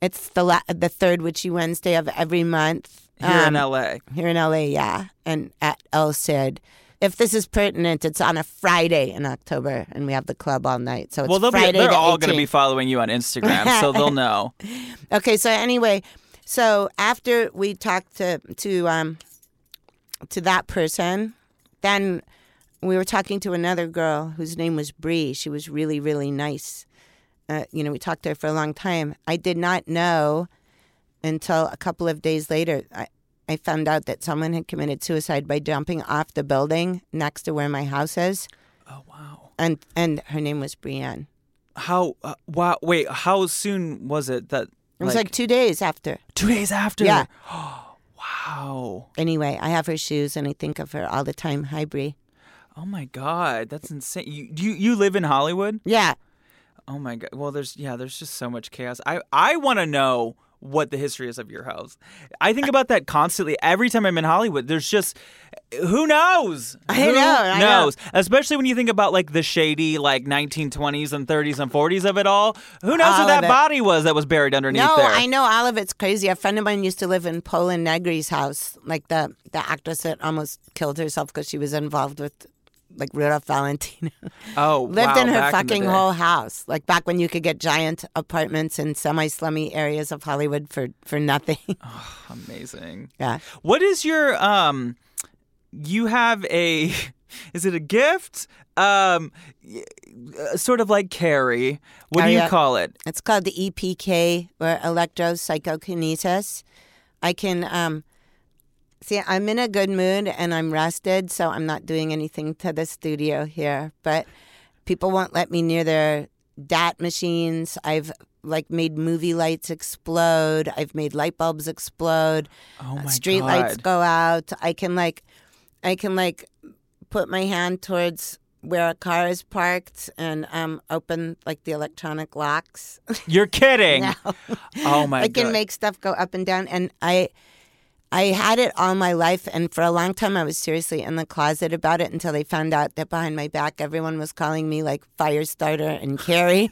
it's the la- the third witchy Wednesday of every month here in um, LA. Here in LA, yeah, and at El Cid. If this is pertinent, it's on a Friday in October, and we have the club all night. So it's Well, they'll be, Friday they're the all going to be following you on Instagram, so they'll know. Okay, so anyway, so after we talked to to um to that person, then we were talking to another girl whose name was Bree. She was really really nice. Uh, you know, we talked to her for a long time. I did not know until a couple of days later. I, I found out that someone had committed suicide by jumping off the building next to where my house is, Oh wow. and and her name was Brienne. How? Uh, wow. Wait. How soon was it that? It was like two days after. two days after. Yeah. wow. Anyway, I have her shoes, and I think of her all the time. Hi, Bree. Oh my God, that's insane. You you you live in Hollywood? Yeah. Oh my God. Well, there's yeah, there's just so much chaos. I I want to know what the history is of your house. I think about that constantly. Every time I'm in Hollywood, there's just who knows? I Who know, I know. knows? Especially when you think about like the shady like 1920s and 30s and 40s of it all. Who knows All who that it. body was that was buried underneath No, there? I know all of it's crazy. A friend of mine used to live in Pola Negri's house, like the the actress that almost killed herself because she was involved with like Rudolph Valentino. Oh, Lived wow, in her fucking day. whole house, like back when you could get giant apartments in semi-slummy areas of Hollywood for for nothing. Amazing. yeah. What is your um? You have a. Is it a gift? Um, uh, sort of like Carrie. What Oh, do you yeah. call it? It's called the EPK or Electro electropsychokinesis. I can um see I'm in a good mood and I'm rested, so I'm not doing anything to the studio here. But people won't let me near their DAT machines. I've like made movie lights explode. I've made light bulbs explode. Oh my Street god! lights go out. I can like I can like put my hand towards where a car is parked and um open like the electronic locks. You're kidding! No. Oh my god. I god! can make stuff go up and down and I I had it all my life and for a long time I was seriously in the closet about it until they found out that behind my back everyone was calling me like Firestarter and Carrie.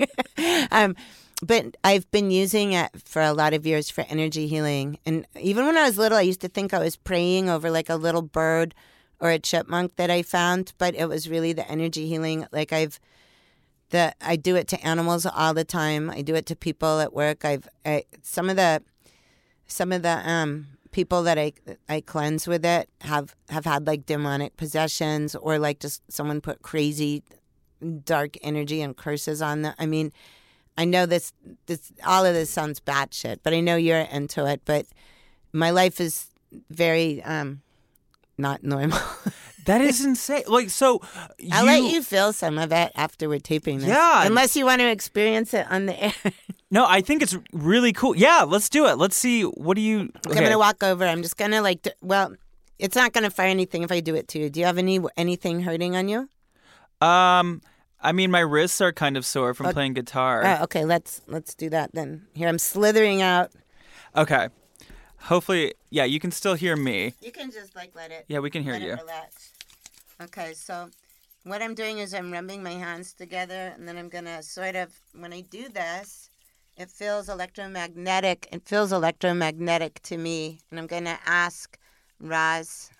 um but I've been using it for a lot of years for energy healing. And even when I was little, I used to think I was praying over like a little bird or a chipmunk that I found, but it was really the energy healing. Like I've the I do it to animals all the time. I do it to people at work. I've I, some of the some of the um people that I I cleanse with it have have had like demonic possessions or like just someone put crazy dark energy and curses on them. I mean, I know this this all of this sounds batshit, but I know you're into it. But my life is very um not normal. That is insane. Like so, you, I'll let you feel some of it after we're taping this. Yeah. Unless you want to experience it on the air. No, I think it's really cool. Yeah, let's do it. Let's see. What do you? I'm gonna walk over. I'm just gonna like. Well, it's not gonna fire anything if I do it to you. Do you have any anything hurting on you? Um, I mean, my wrists are kind of sore from playing guitar. Oh, okay. Let's let's do that then. Here, I'm slithering out. okay. Hopefully, yeah, you can still hear me. You can just like let it. Yeah, we can hear you. Relax. Okay, so what I'm doing is I'm rubbing my hands together, and then I'm gonna sort of when I do this, it feels electromagnetic. It feels electromagnetic to me, and I'm gonna ask Roz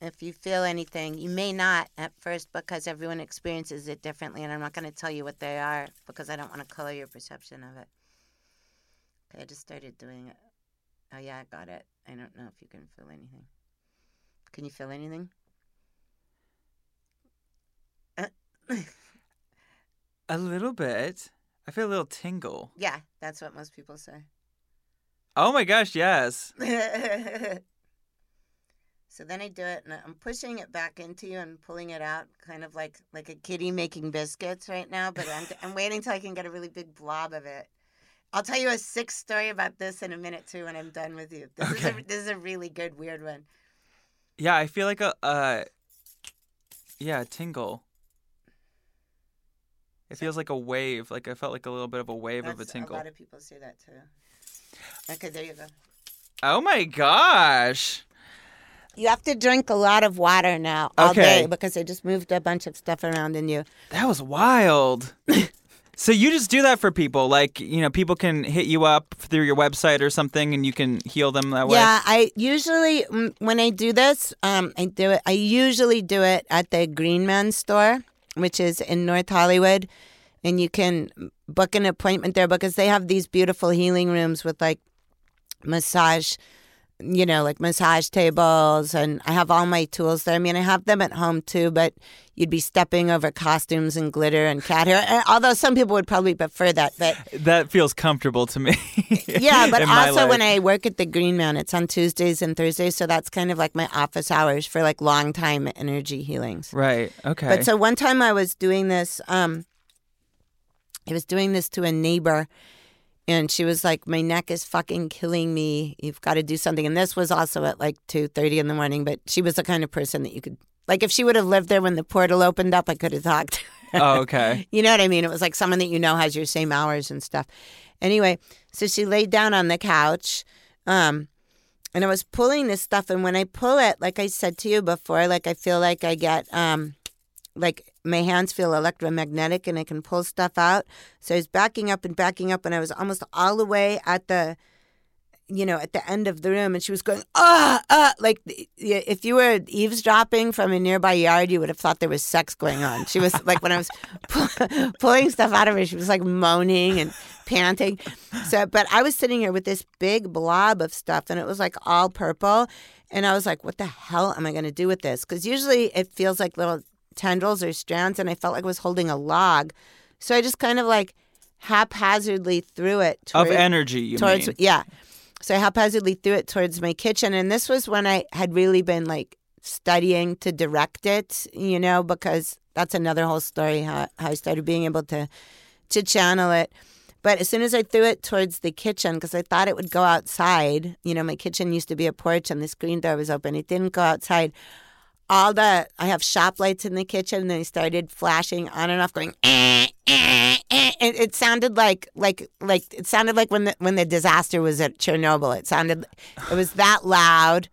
if you feel anything. You may not at first because everyone experiences it differently, and I'm not gonna tell you what they are because I don't want to color your perception of it. Okay, I just started doing it. Oh yeah, I got it. I don't know if you can feel anything. Can you feel anything? A little bit. I feel a little tingle. yeah, that's what most people say. Oh my gosh, yes. so then I do it, and I'm pushing it back into you and pulling it out, kind of like like a kitty making biscuits right now. But I'm I'm waiting till I can get a really big blob of it. I'll tell you a sick story about this in a minute too when I'm done with you. This is Okay. a, this is a really good weird one. Yeah, I feel like a uh yeah, a tingle. It feels like a wave. Like I felt like a little bit of a wave of a That's- tinkle. A lot of people say that too. Okay, there you go. Oh my gosh. You have to drink a lot of water now all Okay. day because I just moved a bunch of stuff around in you. That was wild. so you just do that for people, like you know, people can hit you up through your website or something, and you can heal them that way. Yeah, I usually mm, when I do this, um, I do it. I usually do it at the Green Man store, which is in North Hollywood, and you can book an appointment there because they have these beautiful healing rooms with like massage, you know, like massage tables, and I have all my tools there. I mean, I have them at home too, but you'd be stepping over costumes and glitter and cat hair. uh, Although some people would probably prefer that, but That feels comfortable to me. yeah, but also when. I work at the Green Man, it's on Tuesdays and Thursdays, so that's kind of like my office hours for like long time energy healings. Right. Okay. But so one time I was doing this, um, I was doing this to a neighbor, and she was like, "My neck is fucking killing me. You've got to do something." And this was also at like two thirty in the morning. But she was the kind of person that you could, like, if she would have lived there when the portal opened up, I could have talked. oh, okay. You know what I mean? It was like someone that you know has your same hours and stuff. Anyway, so she laid down on the couch. Um, and I was pulling this stuff, and when I pull it, like I said to you before, like I feel like I get um, like my hands feel electromagnetic, and I can pull stuff out. So I was backing up and backing up, and I was almost all the way at the, you know, at the end of the room, and she was going ah ah like if you were eavesdropping from a nearby yard, you would have thought there was sex going on. She was like when I was pu- pulling stuff out of her, she was like moaning and panting. So, but I was sitting here with this big blob of stuff, and it was like all purple, and I was like, "What the hell am I going to do with this?" Because usually it feels like little tendrils or strands, and I felt like I was holding a log. So I just kind of like haphazardly threw it Of energy, you towards mean? yeah. So I haphazardly threw it towards my kitchen, and this was when I had really been like studying to direct it, you know, because that's another whole story how, how I started being able to to channel it. But as soon as I threw it towards the kitchen, because I thought it would go outside, you know, my kitchen used to be a porch and the screen door was open. It didn't go outside. All the I have shop lights in the kitchen, and they started flashing on and off, going. Eh, eh, eh. It, it sounded like like like it sounded like when the when the disaster was at Chernobyl. It sounded it was that loud.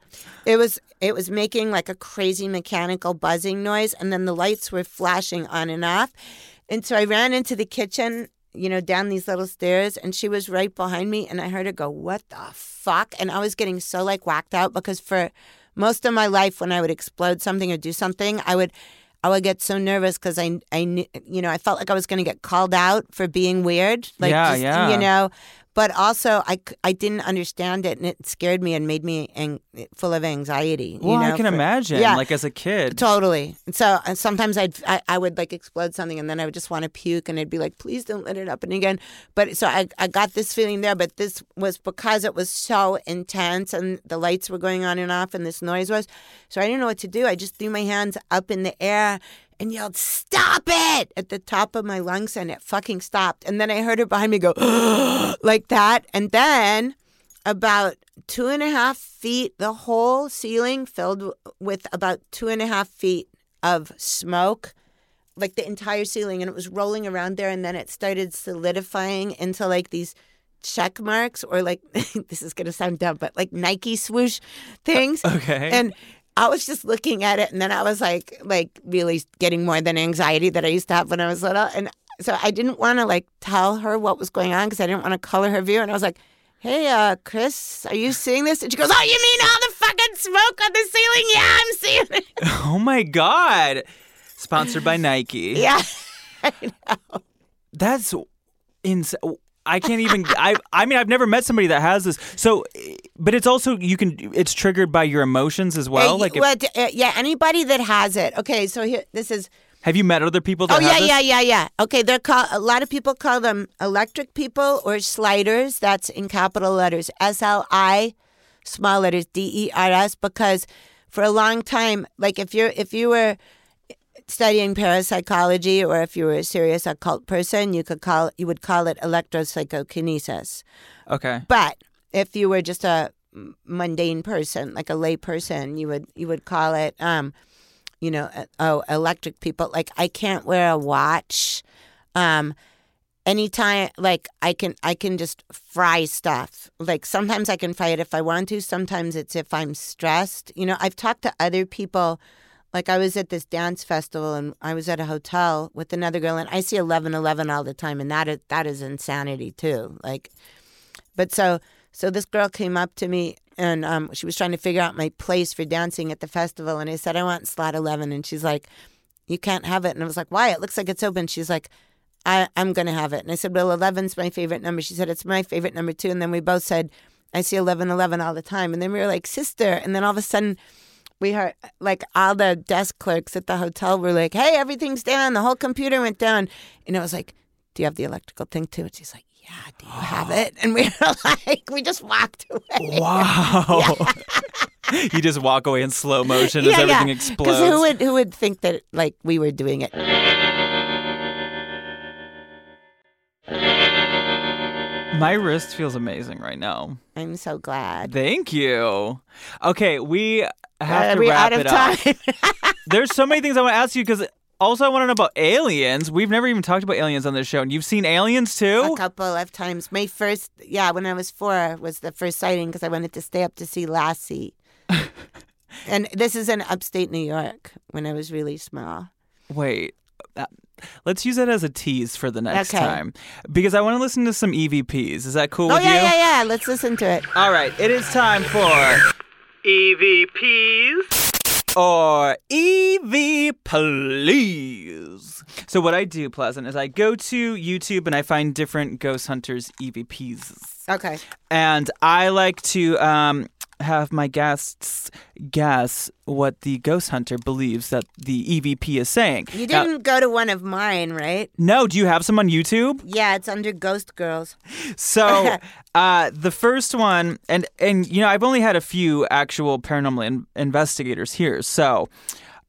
It was it was making like a crazy mechanical buzzing noise, and then the lights were flashing on and off. And so I ran into the kitchen, you know, down these little stairs, and she was right behind me, and I heard her go, "What the fuck?" And I was getting so like whacked out because for most of my life, when I would explode something or do something, I would. I would get so nervous because I, I knew, you know, I felt like I was going to get called out for being weird. Like, Yeah, just, yeah. You know, but also I, I didn't understand it and it scared me and made me ang- full of anxiety. you Well, I can for- imagine. Yeah. Like as a kid. Totally. And so and sometimes I'd I, I would like explode something and then I would just want to puke and I'd be like, please don't let it happen again. But so I I got this feeling there, but this was because it was so intense and the lights were going on and off and this noise was. So I didn't know what to do. I just threw my hands up in the air and yelled, Stop it at the top of my lungs and it fucking stopped. And then I heard her behind me go like that. And then about two and a half feet, the whole ceiling filled with about two and a half feet of smoke, like the entire ceiling, and it was rolling around there. And then it started solidifying into like these check marks, or like this is gonna sound dumb, but like Nike swoosh things. Okay. And I was just looking at it, and then I was like, like really getting more than anxiety that I used to have when I was little, and so I didn't want to like tell her what was going on because I didn't want to color her view, and I was like, "Hey, uh, Chris, are you seeing this?" And she goes, "Oh, you mean all the fucking smoke on the ceiling? Yeah, I'm seeing it." oh my god. Sponsored by Nike. yeah, I know. That's insane. I can't even. I. I mean, I've never met somebody that has this. So, eh, but it's also you can. It's triggered by your emotions as well. Uh, Like, if- well, d- uh, yeah, anybody that has it. Okay, so here, this is. have you met other people that Oh have yeah, yeah, yeah, yeah. Okay, they're called. A lot of people call them electric people or sliders. That's in capital letters. S L I, small letters D E R S. Because for a long time, like if you're if you were studying parapsychology or if you were a serious occult person, you could call you would call it electropsychokinesis. Okay. But if you were just a mundane person, like a lay person, you would you would call it, um, you know, oh, electric people. Like I can't wear a watch. Um, anytime, like I can I can just fry stuff. Like sometimes I can fry it if I want to. Sometimes it's if I'm stressed. You know, I've talked to other people. Like I was at this dance festival and I was at a hotel with another girl and I see eleven eleven all the time and that is that is insanity too. Like but so so this girl came up to me and um, she was trying to figure out my place for dancing at the festival and I said I want slot 11 and she's like you can't have it and I was like why it looks like it's open she's like I, I'm gonna have it and I said well 11's my favorite number she said it's my favorite number too and then we both said I see 11 11 all the time and then we were like sister and then all of a sudden we heard like all the desk clerks at the hotel were like hey everything's down the whole computer went down and I was like do you have the electrical thing too and she's like yeah, do you have it? And we were like, we just walked away. Wow. you just walk away in slow motion as everything explodes. Because who would who would think that like we were doing it? My wrist feels amazing right now. I'm so glad. Thank you. Okay, we have Are to wrap out of it up. time? There's so many things I want to ask you because also I want to know about aliens. We've never even talked about aliens on this show, and you've seen aliens too. a couple of times. My first, yeah, when I was four, was the first sighting because I wanted to stay up to see Lassie. and this is in upstate New York when I was really small. Wait. uh, Let's use that as a tease for the next Okay. time because I want to listen to some EVPs. Is that cool Oh with yeah, you? yeah, yeah. Let's listen to it. All right, it is time for EVPs or EV Please. So what I do, Pleasant, is I go to YouTube and I find different ghost hunters EVPs, Okay. and I like to um, have my guests guess what the ghost hunter believes that the EVP is saying. You didn't go to one of mine, right? no, do you have some on YouTube? Yeah, it's under Ghost Girls. So uh, the first one, and and you know, I've only had a few actual paranormal in- investigators here, so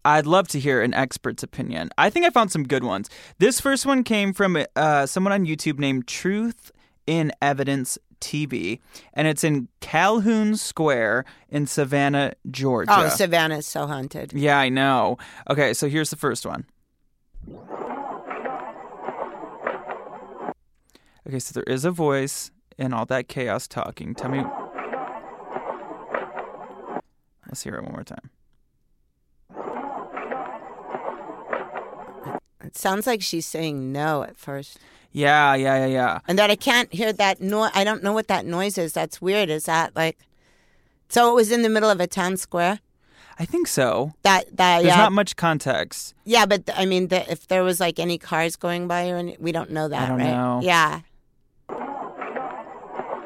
I'd love to hear an expert's opinion. I think I found some good ones. This first one came from uh, someone on YouTube named Truth in Evidence TV, and it's in Calhoun Square in Savannah, Georgia. Oh, Savannah's so haunted. yeah, I know. Okay, so here's the first one. Okay, so there is a voice in all that chaos talking. Tell me. Let's hear it one more time. It sounds like she's saying no at first. Yeah, yeah, yeah, yeah. And that I can't hear that noise. I don't know what that noise is. That's weird. Is that like. So it was in the middle of a town square? I think so. That that There's yeah not much context. yeah, but I mean, the, if there was like any cars going by or any, we don't know that, I don't right? know. Yeah.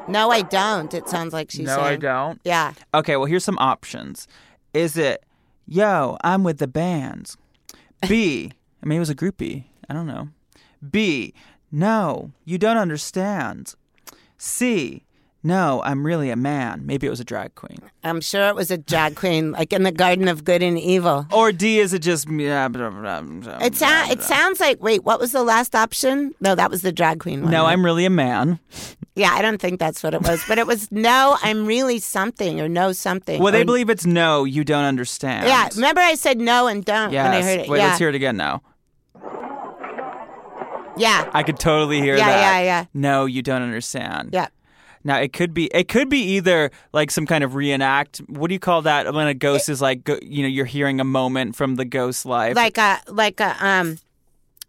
No, I don't. It sounds like she's no, I don't. Yeah. Okay, well, here's some options. Is it, yo, I'm with the bands? B, I mean, it was a groupie. I don't know. B, no, you don't understand. C, no, I'm really a man. Maybe it was a drag queen. I'm sure it was a drag queen, like in the Garden of Good and Evil. Or D, is it just. It, sound, it sounds like, wait, what was the last option? No, that was the drag queen one. No, right? I'm really a man. Yeah, I don't think that's what it was. But it was, no, I'm really something or no something. Well, they or- believe it's no, you don't understand. Yeah, remember I said no and don't Yes. when I heard it? Wait, yeah. let's hear it again now. Yeah. I could totally hear Yeah, that. yeah, yeah. Yeah. No, you don't understand. Yeah. Now it could be it could be either like some kind of reenact. What do you call that when a ghost is like go, you know you're hearing a moment from the ghost life? Like a, like a, um,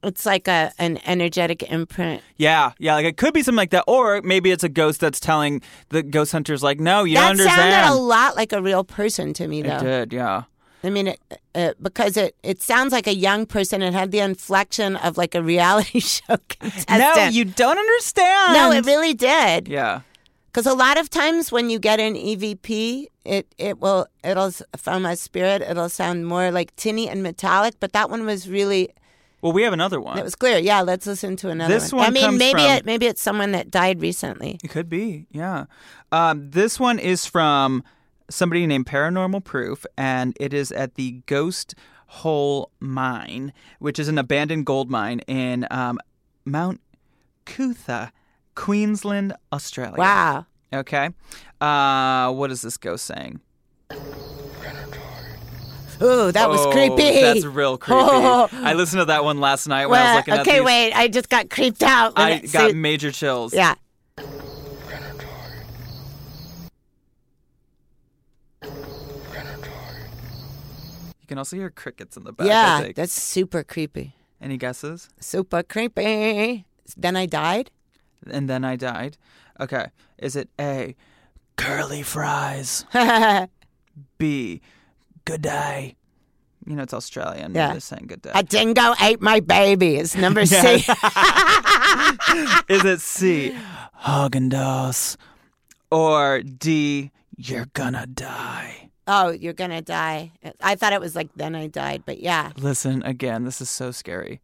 it's like a an energetic imprint. yeah, yeah, like it could be something like that, or maybe it's a ghost that's telling the ghost hunters like, no, you that don't understand. sounded a lot like a real person to me, it though. did, yeah. I mean, it, uh, because it, it sounds like a young person. It had the inflection of like a reality show contestant. No, you don't understand. No, it really did. Yeah. Because a lot of times when you get an EVP, it it will it'll s- from a spirit it'll sound more like tinny and metallic. But that one was really Well, we have another one. it was clear. Yeah, let's listen to another This one. I mean, comes maybe from- it maybe it's someone that died recently. It could be, yeah. Um, this one is from somebody named Paranormal Proof, and it is at the Ghost Hole Mine, which is an abandoned gold mine in um, Mount Coot-tha, Queensland, Australia. Wow. Okay. Uh, what is this ghost saying? Ooh, that was Oh, creepy. That's real creepy. Oh. I listened to that one last night when I was Well, looking at it. okay, wait. I just got creeped out. I it- got see- major chills. yeah. You can also hear crickets in the back. Yeah, that's super creepy. Any guesses? Super creepy. Then I died. and then I died. Okay. Is it A, curly fries? B, good day? You know, it's Australian. Yeah. They're saying good day. A dingo ate my baby. It's number C. Is it C, Haagen-Dazs? Or D, you're gonna die? Oh, you're gonna die. I thought it was like then I died, but yeah. Listen, again, this is so scary.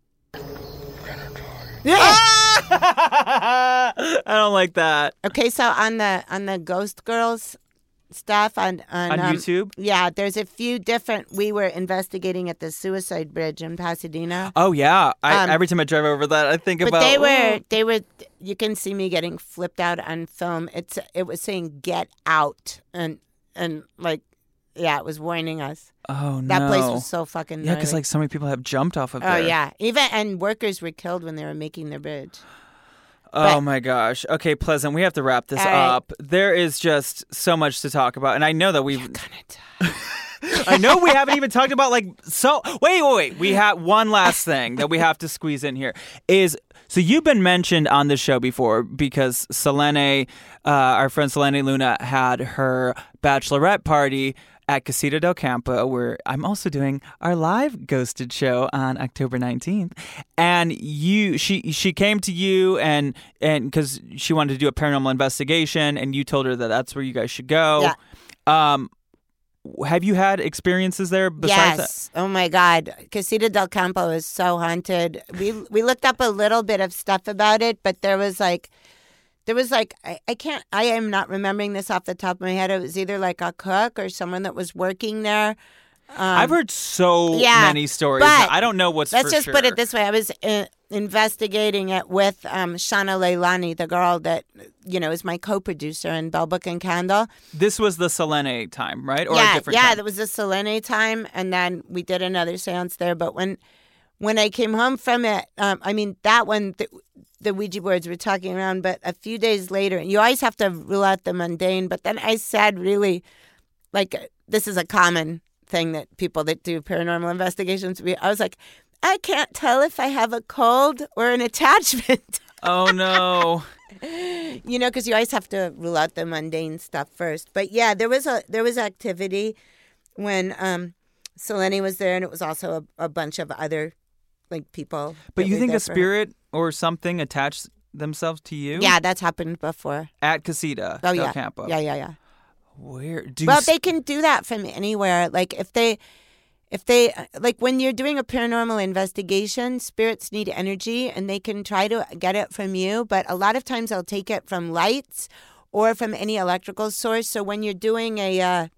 Yeah. I don't like that. Okay, so on the on the Ghost Girls stuff on on, On um, YouTube? yeah, there's a few different. We were investigating at the Suicide Bridge in Pasadena, Oh, yeah. I, Um, every time I drive over that, I think but about. they were they were. You can see me getting flipped out on film. It's it was saying "Get out" and and like yeah, it was warning us. Oh, no. That place was so fucking Yeah, because like so many people have jumped off of it. oh there. yeah, even and workers were killed when they were making the bridge. Oh But- my gosh. Okay, Pleasant, we have to wrap this right. up. There is just so much to talk about. And I know that we've. I know we haven't even talked about like so wait, wait, wait. We have one last thing that we have to squeeze in here is so you've been mentioned on this show before because Selene, uh, our friend Selene Luna had her bachelorette party at Casita del Campo, where I'm also doing our live ghosted show on October 19th. And you, she, she came to you and and because she wanted to do a paranormal investigation, and you told her that that's where you guys should go. Yeah. Um, have you had experiences there besides that? yes. Oh my God, Casita del Campo is so haunted. We we looked up a little bit of stuff about it, but there was like, there was like I, I can't I am not remembering this off the top of my head. It was either like a cook or someone that was working there. Um, I've heard so yeah, many stories. but I don't know what's. Let's just put it this way: I was uh, investigating it with um, Shauna Leilani, the girl that you know is my co-producer in Belle Book and Candle. This was the Selene time, right? Or a yeah, yeah, time? that was the Selene time, and then we did another séance there. But when when I came home from it, um, I mean that one. The, the Ouija boards were talking around, but a few days later, you always have to rule out the mundane. But then I said, really, like this is a common thing that people that do paranormal investigations. We, I was like, I can't tell if I have a cold or an attachment. oh no. you know, because you always have to rule out the mundane stuff first. But yeah, there was a there was activity, when um, Selene was there, and it was also a, a bunch of other like people. But you think a spirit or something attached themselves to you? Yeah, that's happened before. At Casita Oh Del yeah, Campo. yeah, yeah, yeah. Where do well, s- they can do that from anywhere. Like if they, if they, like when you're doing a paranormal investigation, spirits need energy, and they can try to get it from you. But a lot of times, they'll take it from lights or from any electrical source. So when you're doing a, uh,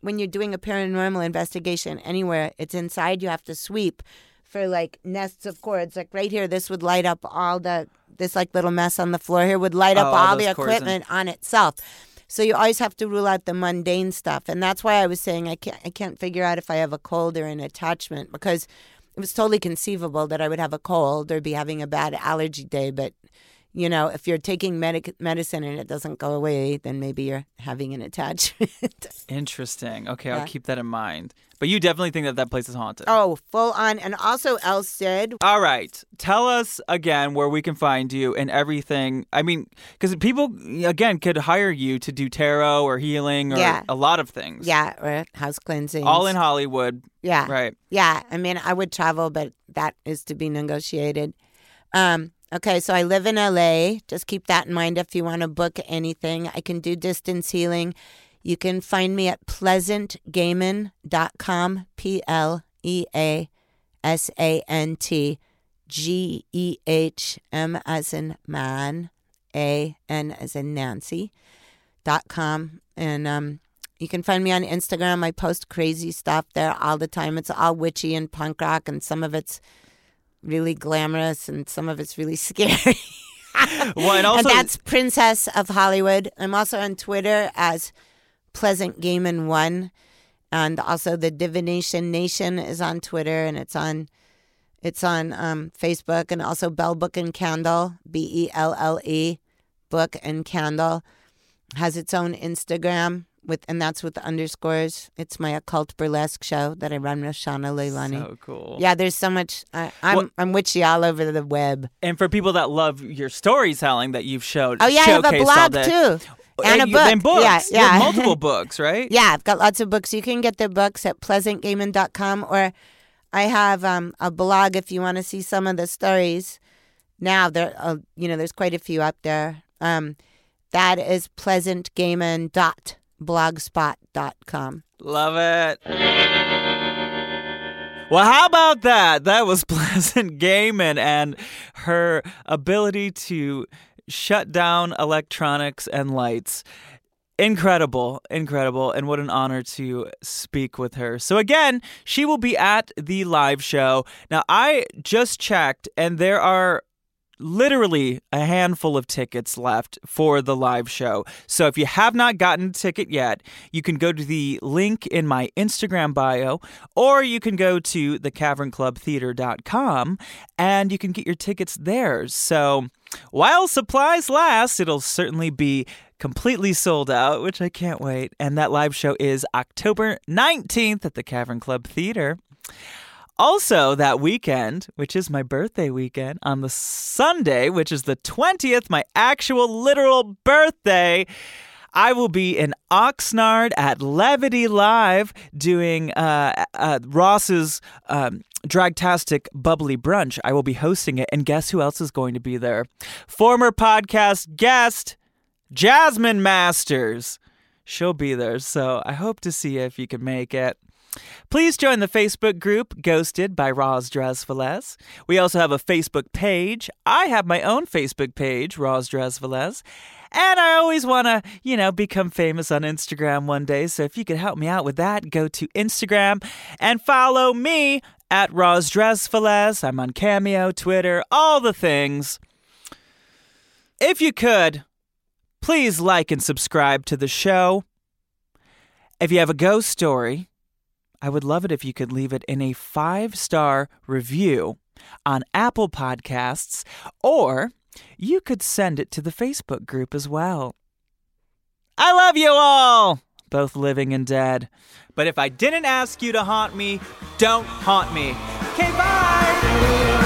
when you're doing a paranormal investigation anywhere, it's inside. You have to sweep for like nests of cords. Like right here, this would light up all the this like little mess on the floor here would light up Oh, all all the cords and- equipment on itself. So you always have to rule out the mundane stuff, and that's why I was saying I can't I can't figure out if I have a cold or an attachment because it was totally conceivable that I would have a cold or be having a bad allergy day, but you know, if you're taking medic- medicine and it doesn't go away, then maybe you're having an attachment. Interesting. Okay, Yeah. I'll keep that in mind. But you definitely think that that place is haunted. oh, full on. And also, El Cid, All right. Tell us again where we can find you and everything. I mean, because people, again, could hire you to do tarot or healing or Yeah. a lot of things. yeah, or house cleansing. All in Hollywood. Yeah. Right. Yeah, I mean, I would travel, but that is to be negotiated. Um, okay, so I live in LA. Just keep that in mind if you want to book anything. I can do distance healing. You can find me at pleasantgehman.com, P L E A S A N T G E H M as in man, A N as in Nancy, dot com. And um, you can find me on Instagram. I post crazy stuff there all the time. It's all witchy and punk rock, and some of it's really glamorous, and some of it's really scary. Well, and also, and that's Princess of Hollywood. I'm also on Twitter as Pleasant Game Gehman One, and also the Divination Nation is on Twitter, and it's on it's on um, Facebook, and also Belle Book and Candle, B E L L E, Book and Candle, has its own Instagram with, and that's with the underscores. It's my occult burlesque show that I run with Shauna Leilani. so cool. Yeah, there's so much. I, I'm Well- I'm witchy all over the web. And for people that love your storytelling that you've showed, Oh yeah, I have a blog too, and, a book. And books. Yeah, You have yeah. multiple books, right? yeah, I've got lots of books. You can get the books at pleasantgehman.com or I have um, a blog if you want to see some of the stories. Now there, uh, you know, there's quite a few up there. Um, that is pleasantgehman.blogspot.com. Love it. Well, how about that? That was Pleasant Gehman and her ability to shut down electronics and lights. Incredible, incredible, and what an honor to speak with her. So, again, she will be at the live show. Now, I just checked, and there are literally a handful of tickets left for the live show. So if you have not gotten a ticket yet, you can go to the link in my Instagram bio or you can go to thecavernclubtheater.com and you can get your tickets there. So while supplies last, it'll certainly be completely sold out, which I can't wait. And that live show is October 19th at the Cavern Club Theater. Also, that weekend, which is my birthday weekend, on the Sunday, which is the 20th, my actual literal birthday, I will be in Oxnard at Levity Live doing uh, uh, Ross's um, Dragtastic Bubbly Brunch. I will be hosting it, and guess who else is going to be there? Former podcast guest, Jasmine Masters. She'll be there, so I hope to see if you can make it. Please join the Facebook group Ghosted by Roz Drezfalez. We also have a Facebook page. I have my own Facebook page, Roz Drezfalez. And I always want to, you know, become famous on Instagram one day. So if you could help me out with that, go to Instagram and follow me at Roz Drezfalez. I'm on Cameo, Twitter, all the things. If you could, please like and subscribe to the show. If you have a ghost story, I would love it if you could leave it in a five star review on Apple Podcasts, or you could send it to the Facebook group as well. I love you all, both living and dead. But if I didn't ask you to haunt me, don't haunt me. Okay, bye!